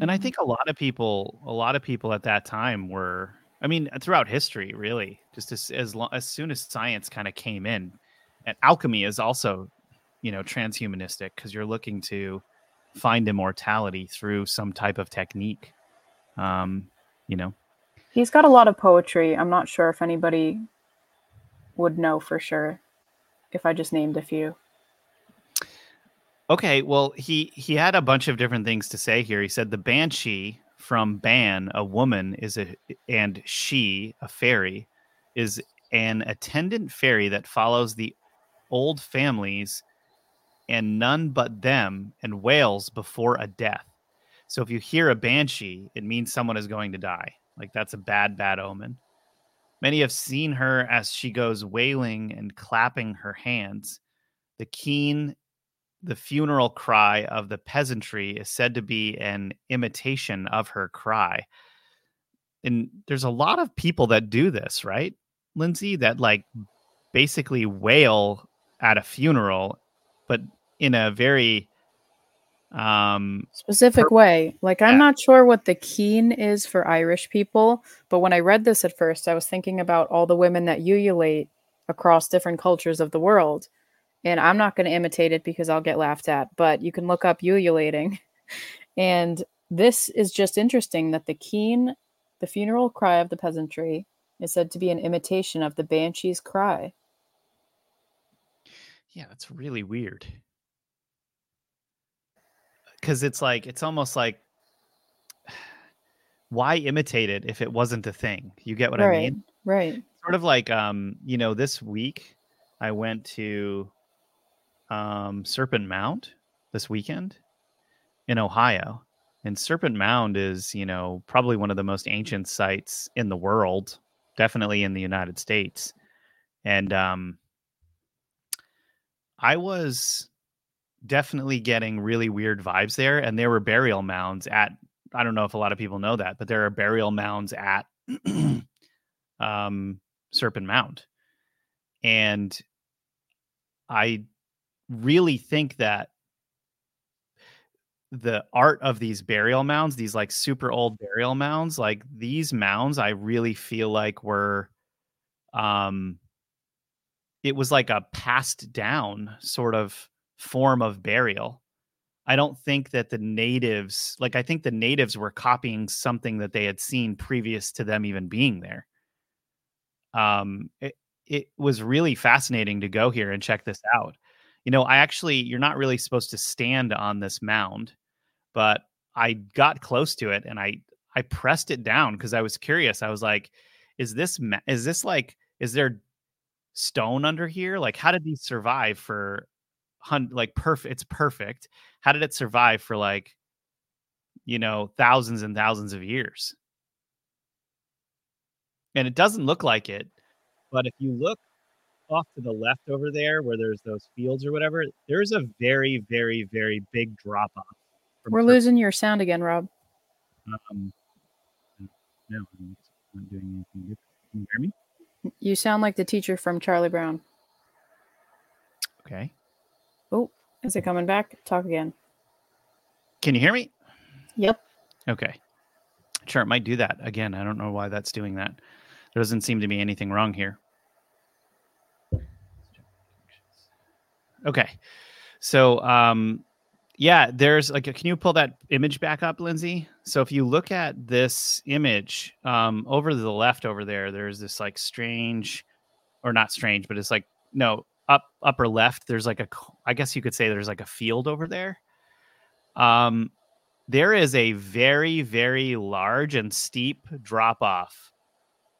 and I mm-hmm. think a lot of people, a lot of people at that time were, I mean, throughout history, really, just as as, long, as soon as science kind of came in, and alchemy is also, you know, transhumanistic because you're looking to find immortality through some type of technique. Um, you know, he's got a lot of poetry. I'm not sure if anybody would know for sure if I just named a few. Okay, well, he he had a bunch of different things to say here. He said the banshee from Ban, a woman is a and she, a fairy, is an attendant fairy that follows the old families and none but them and wails before a death. So if you hear a banshee, it means someone is going to die. Like that's a bad, bad omen. Many have seen her as she goes wailing and clapping her hands. The keen the funeral cry of the peasantry is said to be an imitation of her cry. And there's a lot of people that do this, right? Lindsay, that like basically wail at a funeral, but in a very um specific per- way. Like I'm not sure what the keen is for Irish people, but when I read this at first, I was thinking about all the women that ululate across different cultures of the world. And I'm not going to imitate it because I'll get laughed at, but you can look up ululating. <laughs> And this is just interesting that the keen, the funeral cry of the peasantry, is said to be an imitation of the banshee's cry. Yeah, that's really weird because it's like it's almost like <sighs> why imitate it if it wasn't a thing? You get what right, I mean? Right. Sort of like um, you know, this week I went to um Serpent Mound this weekend in Ohio. And Serpent Mound is, you know, probably one of the most ancient sites in the world, definitely in the United States. And um I was definitely getting really weird vibes there. And there were burial mounds at, I don't know if a lot of people know that, but there are burial mounds at <clears throat> um, Serpent Mound. And I really think that the art of these burial mounds, these like super old burial mounds, like these mounds, I really feel like were, um, it was like a passed down sort of form of burial. I don't think that the natives, like, I think the natives were copying something that they had seen previous to them even being there. Um, it, it was really fascinating to go here and check this out. You know, I actually, you're not really supposed to stand on this mound, but I got close to it and I, I pressed it down because I was curious. I was like, is this, is this like, is there stone under here? Like, how did these survive for hun- like perfect it's perfect how did it survive for like you know thousands and thousands of years and it doesn't look like it but if you look off to the left over there where there's those fields or whatever there's a very very very big drop off we're losing your sound again rob um, no i'm not doing anything different can you hear me you sound like the teacher from charlie brown okay Oh, is it coming back? Talk again. Can you hear me? Yep. Okay. Sure, it might do that again. I don't know why that's doing that. There doesn't seem to be anything wrong here. Okay. So, um, yeah, there's like, can you pull that image back up, Lindsay? So if you look at this image um, over the left over there, there's this like strange, or not strange, but it's like no up upper left there's like a i guess you could say there's like a field over there um there is a very very large and steep drop off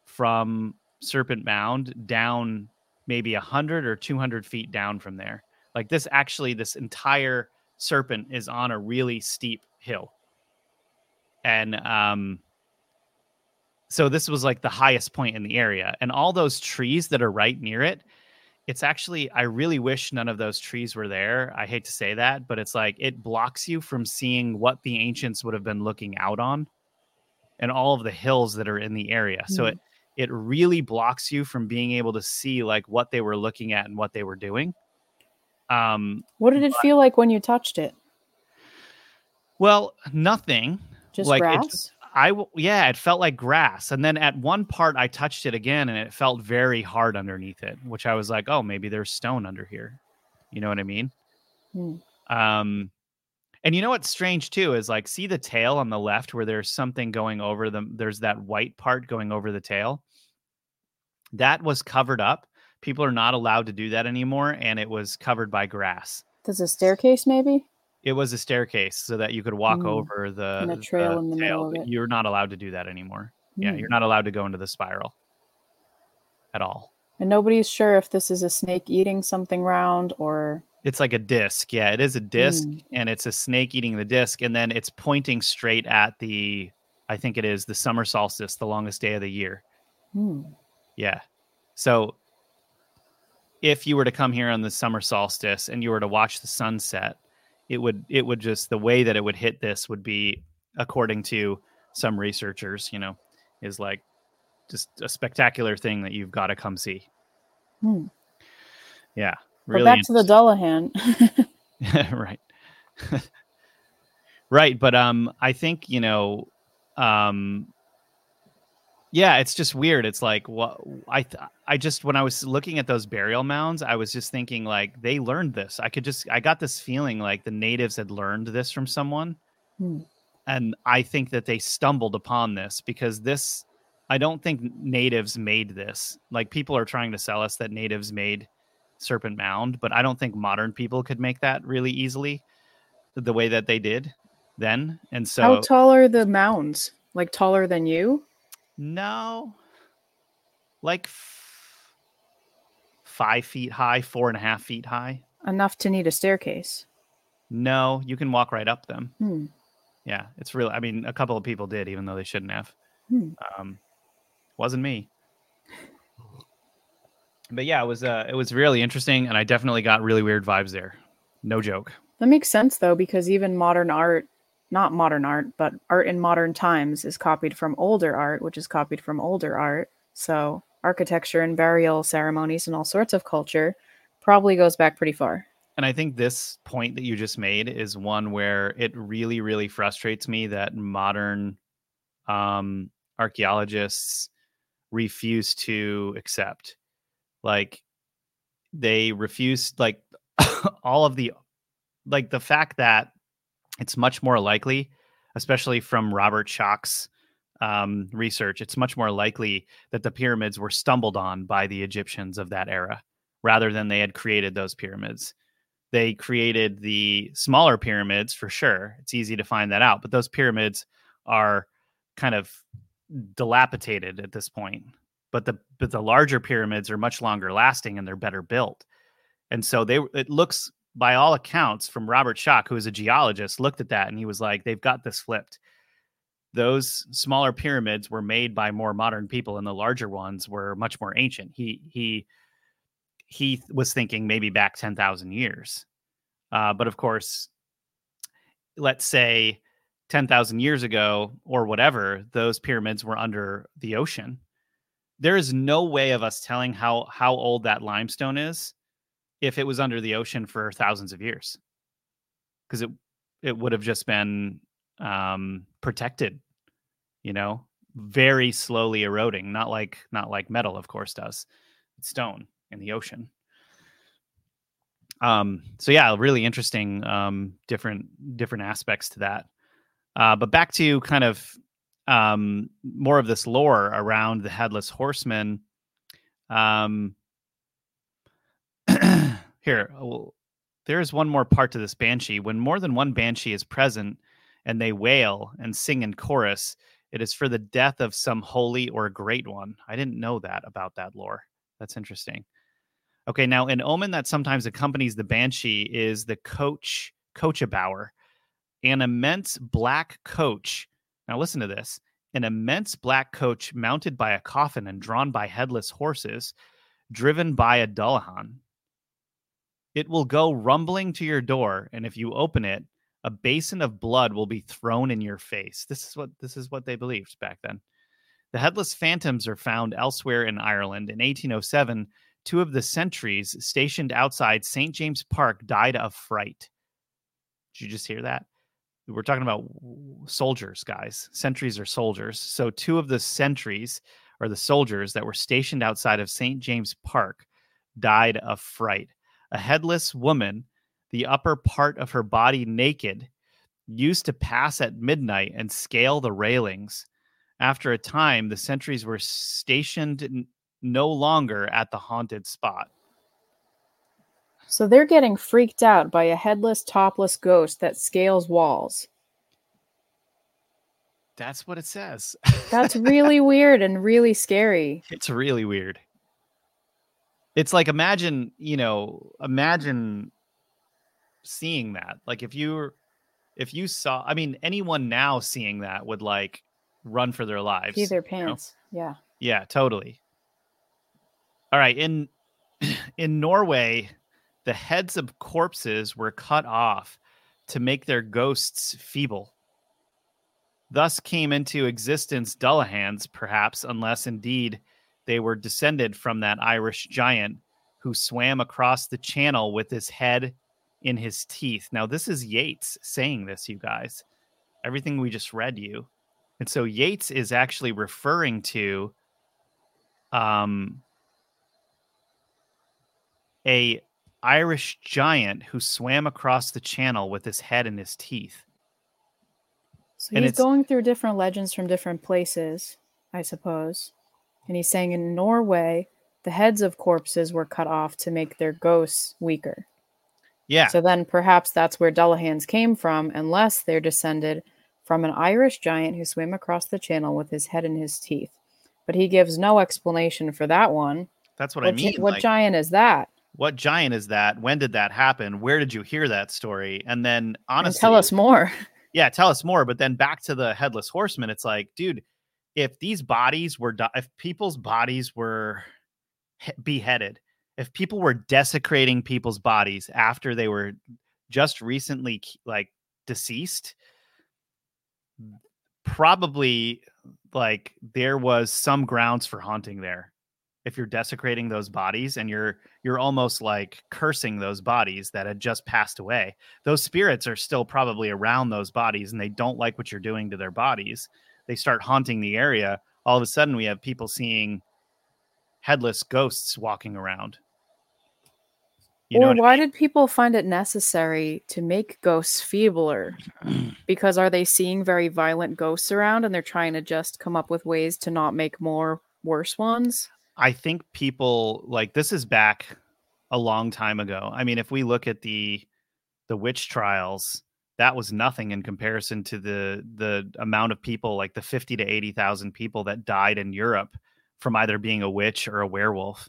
from serpent mound down maybe 100 or 200 feet down from there like this actually this entire serpent is on a really steep hill. And um so this was like the highest point in the area. And all those trees that are right near it it's actually i really wish none of those trees were there. I hate to say that but it's like it blocks you from seeing what the ancients would have been looking out on and all of the hills that are in the area. Mm. so it it really blocks you from being able to see like what they were looking at and what they were doing um what did it but, feel like when you touched it well nothing just like grass I yeah, it felt like grass. And then at one part I touched it again and it felt very hard underneath it, which I was like, "Oh, maybe there's stone under here." You know what I mean? Hmm. Um and you know what's strange too is like see the tail on the left where there's something going over them there's that white part going over the tail. That was covered up. People are not allowed to do that anymore and it was covered by grass. Does a staircase maybe? it was a staircase so that you could walk mm. over the, and trail the in the tail. middle of it. You're not allowed to do that anymore. Mm. Yeah, you're mm. not allowed to go into the spiral at all. And nobody's sure if this is a snake eating something round or it's like a disc. Yeah, it is a disc mm. and it's a snake eating the disc and then it's pointing straight at the I think it is the summer solstice, the longest day of the year. Mm. Yeah. So if you were to come here on the summer solstice and you were to watch the sunset, it would it would just the way that it would hit this would be according to some researchers you know is like just a spectacular thing that you've got to come see hmm. yeah Really back to the Dullahan. <laughs> right. <laughs> right, but um I think, you know, um yeah, it's just weird. It's like what I I just when I was looking at those burial mounds, I was just thinking like they learned this. I could just I got this feeling like the natives had learned this from someone. Hmm. And I think that they stumbled upon this because this I don't think natives made this. Like people are trying to sell us that natives made Serpent Mound, but I don't think modern people could make that really easily the way that they did then. And so How tall are the mounds? Like taller than you? No, like f- five feet high, four and a half feet high. Enough to need a staircase. No, you can walk right up them. Hmm. Yeah, it's really. I mean, a couple of people did, even though they shouldn't have. Hmm. Um, wasn't me. But yeah, it was. Uh, it was really interesting, and I definitely got really weird vibes there. No joke. That makes sense though, because even modern art not modern art, but art in modern times is copied from older art, which is copied from older art. So architecture and burial ceremonies and all sorts of culture probably goes back pretty far. And I think this point that you just made is one where it really, really frustrates me that modern um, archaeologists refuse to accept. Like, they refuse, like, <laughs> all of the, like, the fact that it's much more likely, especially from Robert Schoch's um, research, it's much more likely that the pyramids were stumbled on by the Egyptians of that era rather than they had created those pyramids. They created the smaller pyramids for sure. It's easy to find that out, but those pyramids are kind of dilapidated at this point. But the but the larger pyramids are much longer lasting and they're better built. And so they it looks by all accounts, from Robert Schoch, who is a geologist, looked at that and he was like, they've got this flipped. Those smaller pyramids were made by more modern people, and the larger ones were much more ancient. He he he was thinking maybe back ten thousand years, uh, but of course, let's say ten thousand years ago or whatever, those pyramids were under the ocean. There is no way of us telling how how old that limestone is if it was under the ocean for thousands of years because it it would have just been um, protected you know very slowly eroding not like not like metal of course does. It's stone in the ocean. Um so yeah really interesting um different different aspects to that. Uh but back to kind of um more of this lore around the headless horseman um <clears throat> here, oh, there is one more part to this banshee. When more than one banshee is present and they wail and sing in chorus, it is for the death of some holy or great one. I didn't know that about that lore. That's interesting. Okay, now an omen that sometimes accompanies the banshee is the coach coach-a-bower, an immense black coach. Now listen to this: an immense black coach mounted by a coffin and drawn by headless horses, driven by a dullahan. It will go rumbling to your door, and if you open it, a basin of blood will be thrown in your face. This is what this is what they believed back then. The headless phantoms are found elsewhere in Ireland. In 1807, two of the sentries stationed outside St. James Park died of fright. Did you just hear that? We're talking about soldiers, guys. Sentries are soldiers. So, two of the sentries or the soldiers that were stationed outside of St. James Park died of fright a headless woman, the upper part of her body naked, used to pass at midnight and scale the railings. After a time, the sentries were stationed n- no longer at the haunted spot. So they're getting freaked out by a headless, topless ghost that scales walls. That's what it says. That's <laughs> really weird and really scary. It's really weird it's like imagine you know imagine seeing that. Like if you if you saw i mean anyone now seeing that would like run for their lives pee their pants you know? yeah. Yeah totally. All right in <clears throat> in norway the heads of corpses were cut off to make their ghosts feeble. Thus came into existence dullahans perhaps unless indeed they were descended from that Irish giant who swam across the channel with his head in his teeth. Now, this is Yeats saying this, you guys. Everything we just read you. And so Yeats is actually referring to um, a Irish giant who swam across the channel with his head in his teeth. So and he's going through different legends from different places, I suppose. And he's saying in Norway, the heads of corpses were cut off to make their ghosts weaker. Yeah. So then perhaps that's where Dullahans came from, unless they're descended from an Irish giant who swam across the channel with his head in his teeth. But he gives no explanation for that one. That's what, what I mean. Gi- what like, giant is that? What giant is that? When did that happen? Where did you hear that story? And then honestly, and tell us more. <laughs> Yeah, tell us more. But then back to the headless horseman, it's like, dude, if these bodies were, if people's bodies were beheaded, if people were desecrating people's bodies after they were just recently like deceased, probably like there was some grounds for haunting there. If you're desecrating those bodies and you're you're almost like cursing those bodies that had just passed away those spirits are still probably around those bodies and they don't like what you're doing to their bodies they start haunting the area all of a sudden we have people seeing headless ghosts walking around you or why I mean? did people find it necessary to make ghosts feebler? <clears throat> because are they seeing very violent ghosts around and they're trying to just come up with ways to not make more worse ones? I think people like this is back a long time ago. I mean, if we look at the the witch trials, that was nothing in comparison to the the amount of people, like the fifty to eighty thousand people that died in Europe from either being a witch or a werewolf.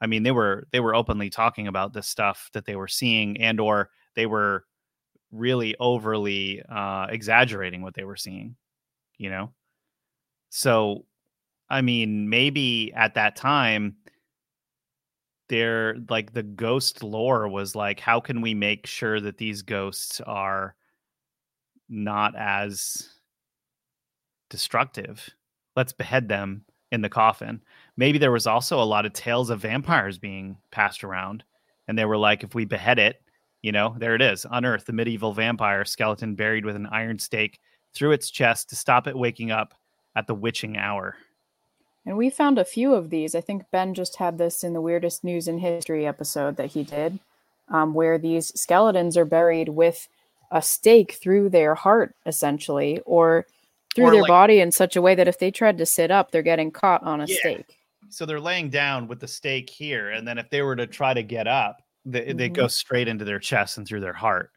I mean, they were they were openly talking about this stuff that they were seeing, and or they were really overly uh, exaggerating what they were seeing. You know, so I mean, maybe at that time, there like the ghost lore was like, how can we make sure that these ghosts are not as destructive? Let's behead them in the coffin. Maybe there was also a lot of tales of vampires being passed around, and they were like, if we behead it, you know, there it is, unearth the medieval vampire skeleton buried with an iron stake through its chest to stop it waking up at the witching hour. And we found a few of these. I think Ben just had this in the weirdest news in history episode that he did, um, where these skeletons are buried with a stake through their heart, essentially, or through or their like, body in such a way that if they tried to sit up, they're getting caught on a yeah. stake. So they're laying down with the stake here, and then if they were to try to get up, they, mm-hmm. they go straight into their chest and through their heart.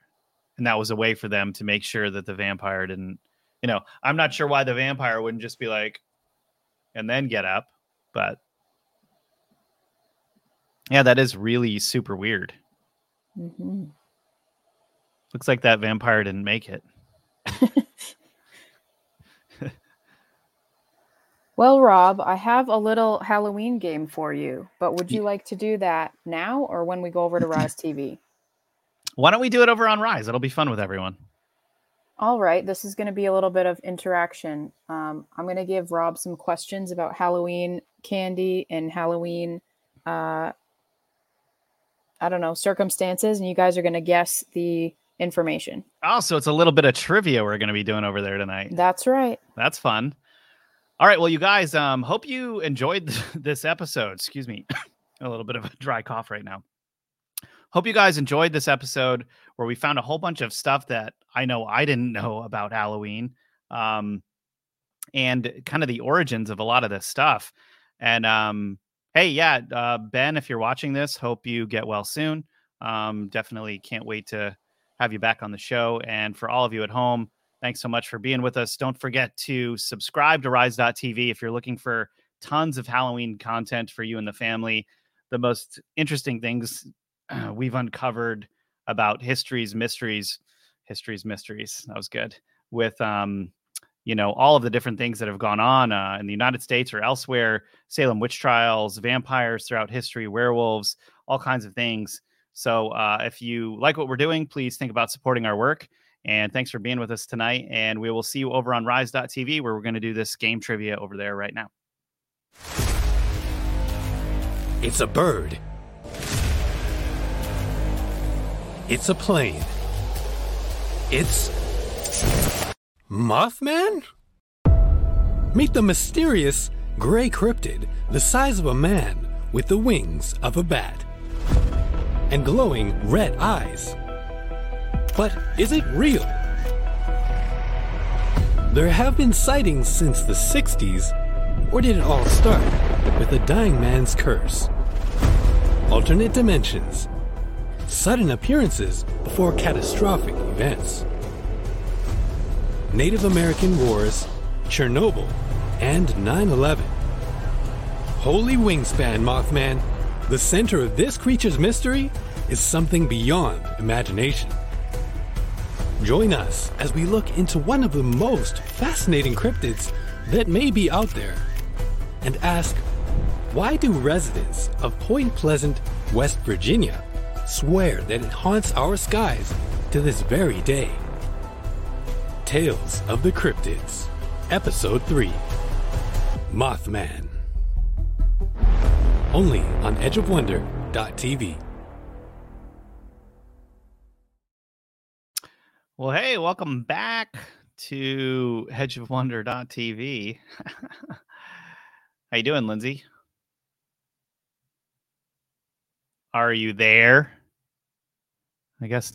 And that was a way for them to make sure that the vampire didn't, you know, I'm not sure why the vampire wouldn't just be like, and then get up. But yeah, that is really super weird. Mm-hmm. Looks like that vampire didn't make it. <laughs> well, Rob, I have a little Halloween game for you, but would you like to do that now or when we go over to Rise TV? Why don't we do it over on Rise? It'll be fun with everyone. All right, this is going to be a little bit of interaction. Um, I'm going to give Rob some questions about Halloween candy and Halloween, uh, I don't know, circumstances, and you guys are going to guess the information. Also, it's a little bit of trivia we're going to be doing over there tonight. That's right. That's fun. All right, well, you guys, um, hope you enjoyed <laughs> this episode. Excuse me, <coughs> a little bit of a dry cough right now. Hope you guys enjoyed this episode where we found a whole bunch of stuff that I know I didn't know about Halloween. Um, and kind of the origins of a lot of this stuff. And um, hey, yeah, uh, Ben, if you're watching this, hope you get well soon. Um, definitely can't wait to have you back on the show. And for all of you at home, thanks so much for being with us. Don't forget to subscribe to Rise.tv if you're looking for tons of Halloween content for you and the family. The most interesting things uh, we've uncovered about history's mysteries, history's mysteries. That was good with um, you know all of the different things that have gone on uh, in the United States or elsewhere, Salem witch trials, vampires throughout history, werewolves, all kinds of things. So uh, if you like what we're doing, please think about supporting our work. And thanks for being with us tonight. And we will see you over on Rise.tv where we're going to do this game trivia over there right now. It's a bird It's a plane. It's. Mothman? Meet the mysterious gray cryptid the size of a man with the wings of a bat and glowing red eyes. But is it real? There have been sightings since the 60s, or did it all start with a dying man's curse? Alternate dimensions, sudden appearances before catastrophic events. Native American wars, Chernobyl, and 9 11. Holy wingspan, Mothman. The center of this creature's mystery is something beyond imagination. Join us as we look into one of the most fascinating cryptids that may be out there and ask why do residents of Point Pleasant, West Virginia swear that it haunts our skies to this very day? Tales of the Cryptids, Episode 3 Mothman. Only on edgeofwonder.tv. Well, hey, welcome back to edgeofwonder.tv. <laughs> How you doing, Lindsay? Are you there? I guess